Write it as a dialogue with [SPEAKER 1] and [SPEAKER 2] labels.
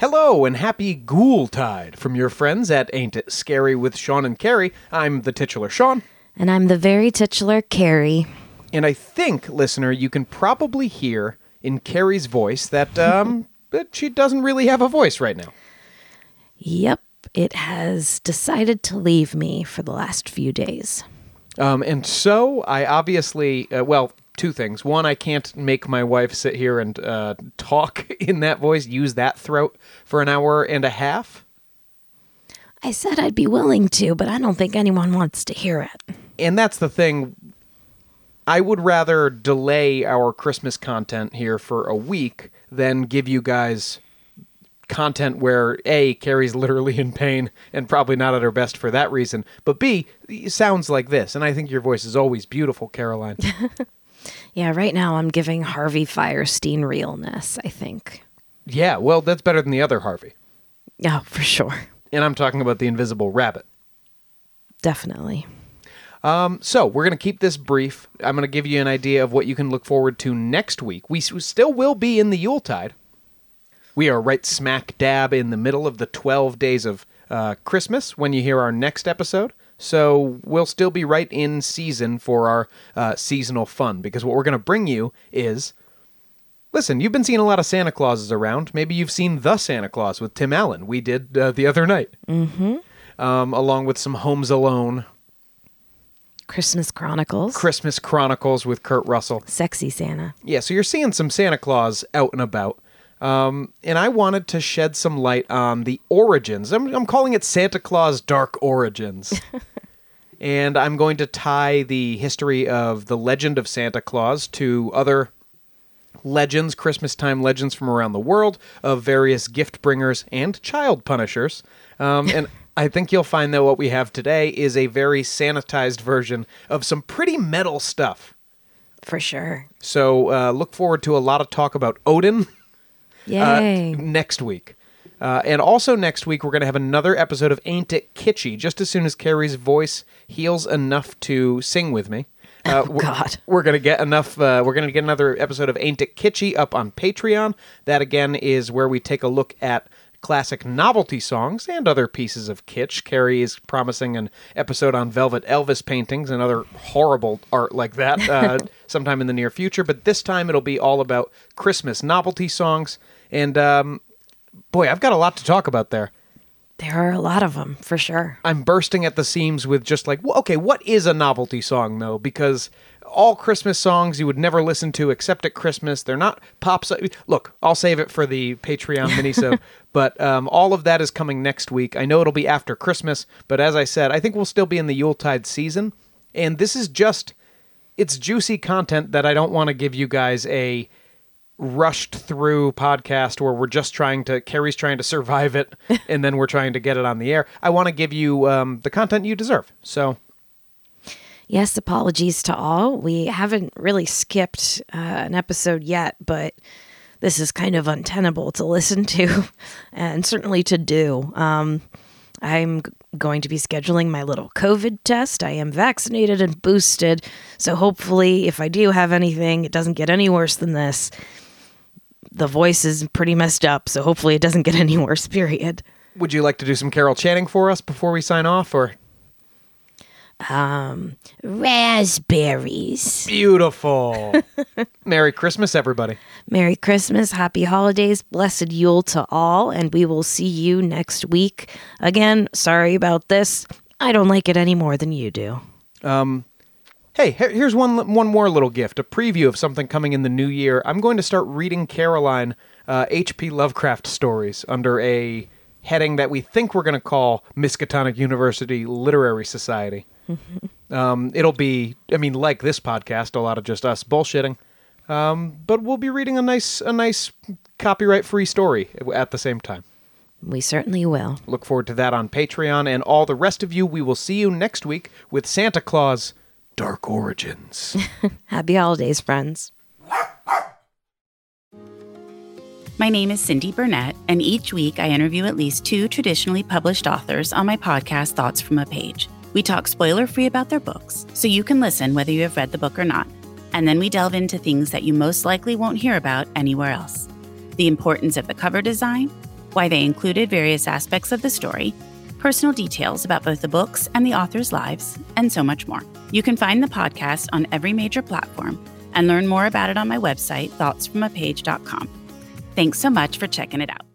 [SPEAKER 1] Hello and happy Ghoul Tide from your friends at Ain't It Scary with Sean and Carrie. I'm the titular Sean,
[SPEAKER 2] And I'm the very titular Carrie.
[SPEAKER 1] and I think, listener, you can probably hear in Carrie's voice that um that she doesn't really have a voice right now.
[SPEAKER 2] Yep, it has decided to leave me for the last few days.
[SPEAKER 1] Um, and so I obviously, uh, well, two things. One, I can't make my wife sit here and uh, talk in that voice, use that throat for an hour and a half.
[SPEAKER 2] I said I'd be willing to, but I don't think anyone wants to hear it.
[SPEAKER 1] and that's the thing. I would rather delay our Christmas content here for a week than give you guys content where A, Carrie's literally in pain and probably not at her best for that reason, but B, sounds like this. And I think your voice is always beautiful, Caroline.
[SPEAKER 2] Yeah, right now I'm giving Harvey Fierstein realness, I think.
[SPEAKER 1] yeah, well, that's better than the other Harvey.
[SPEAKER 2] Yeah, for sure.
[SPEAKER 1] And I'm talking about the invisible rabbit.
[SPEAKER 2] Definitely.
[SPEAKER 1] So we're going to keep this brief. I'm going to give you an idea of what you can look forward to next week. We still will be in the Yuletide. We are right smack dab in the middle of the 12 days of uh, Christmas when you hear our next episode. So we'll still be right in season for our uh, seasonal fun because what we're going to bring you is. Listen, you've been seeing a lot of Santa Clauses around. Maybe you've seen The Santa Claus with Tim Allen. We did uh, the other night. Mm-hmm. Um, along with some Homes Alone,
[SPEAKER 2] Christmas Chronicles.
[SPEAKER 1] Christmas Chronicles with Kurt Russell.
[SPEAKER 2] Sexy Santa.
[SPEAKER 1] Yeah, so you're seeing some Santa Claus out and about. Um, and I wanted to shed some light on the origins. I'm, I'm calling it Santa Claus Dark Origins. and I'm going to tie the history of the legend of Santa Claus to other legends, Christmas time legends from around the world of various gift bringers and child punishers. Um, and I think you'll find that what we have today is a very sanitized version of some pretty metal stuff.
[SPEAKER 2] For sure.
[SPEAKER 1] So uh, look forward to a lot of talk about Odin uh,
[SPEAKER 2] Yay.
[SPEAKER 1] next week. Uh, and also next week, we're going to have another episode of Ain't It Kitschy, just as soon as Carrie's voice heals enough to sing with me. Uh, we're-
[SPEAKER 2] God.
[SPEAKER 1] We're going to get enough, uh, we're going to get another episode of Ain't It Kitschy up on Patreon. That, again, is where we take a look at classic novelty songs and other pieces of kitsch. Carrie is promising an episode on Velvet Elvis paintings and other horrible art like that uh, sometime in the near future. But this time it'll be all about Christmas novelty songs. And um, boy, I've got a lot to talk about there.
[SPEAKER 2] there are a lot of them, for sure.
[SPEAKER 1] I'm bursting at the seams with just like, well, okay, what is a novelty song though? Because all Christmas songs you would never listen to except at Christmas. They're not pop. So- Look, I'll save it for the Patreon minisode, but um, all of that is coming next week. I know it'll be after Christmas, but as I said, I think we'll still be in the Yuletide season, and this is just it's juicy content that I don't want to give you guys a rushed through podcast where we're just trying to Carrie's trying to survive it and then we're trying to get it on the air. I want to give you um, the content you deserve. So
[SPEAKER 2] Yes, apologies to all. We haven't really skipped uh, an episode yet, but this is kind of untenable to listen to and certainly to do. Um, I'm going to be scheduling my little COVID test. I am vaccinated and boosted. So hopefully, if I do have anything, it doesn't get any worse than this. The voice is pretty messed up. So hopefully, it doesn't get any worse, period.
[SPEAKER 1] would you like to do some Carol Channing for us before we sign off or Um,
[SPEAKER 2] Raspberries.
[SPEAKER 1] beautiful. Merry Christmas everybody.
[SPEAKER 2] Merry Christmas, Happy Holidays, Blessed Yule to all, and we will see you next week. Again, sorry about this. I don't like it any more than you do.
[SPEAKER 1] Hey, here's one one more little gift, a preview of something coming in the new year. I'm going to start reading Caroline uh, H.P. Lovecraft stories under a heading that we think we're going to call Miskatonic University Literary Society. um, it'll be, I mean, like this podcast, a lot of just us bullshitting. Um, but we'll be reading a nice, a nice copyright-free story at the same time.
[SPEAKER 2] We certainly will.
[SPEAKER 1] Look forward to that on Patreon, and all the rest of you. We will see you next week with Santa Claus Dark Origins.
[SPEAKER 2] Happy Holidays, friends.
[SPEAKER 3] My name is Cindy Burnett, and each week I interview at least two traditionally published authors on my podcast, Thoughts from a Page. We talk spoiler free about their books, so you can listen whether you have read the book or not. And then we delve into things that you most likely won't hear about anywhere else the importance of the cover design, why they included various aspects of the story, personal details about both the books and the authors' lives, and so much more. You can find the podcast on every major platform and learn more about it on my website, thoughtsfromapage.com. Thanks so much for checking it out.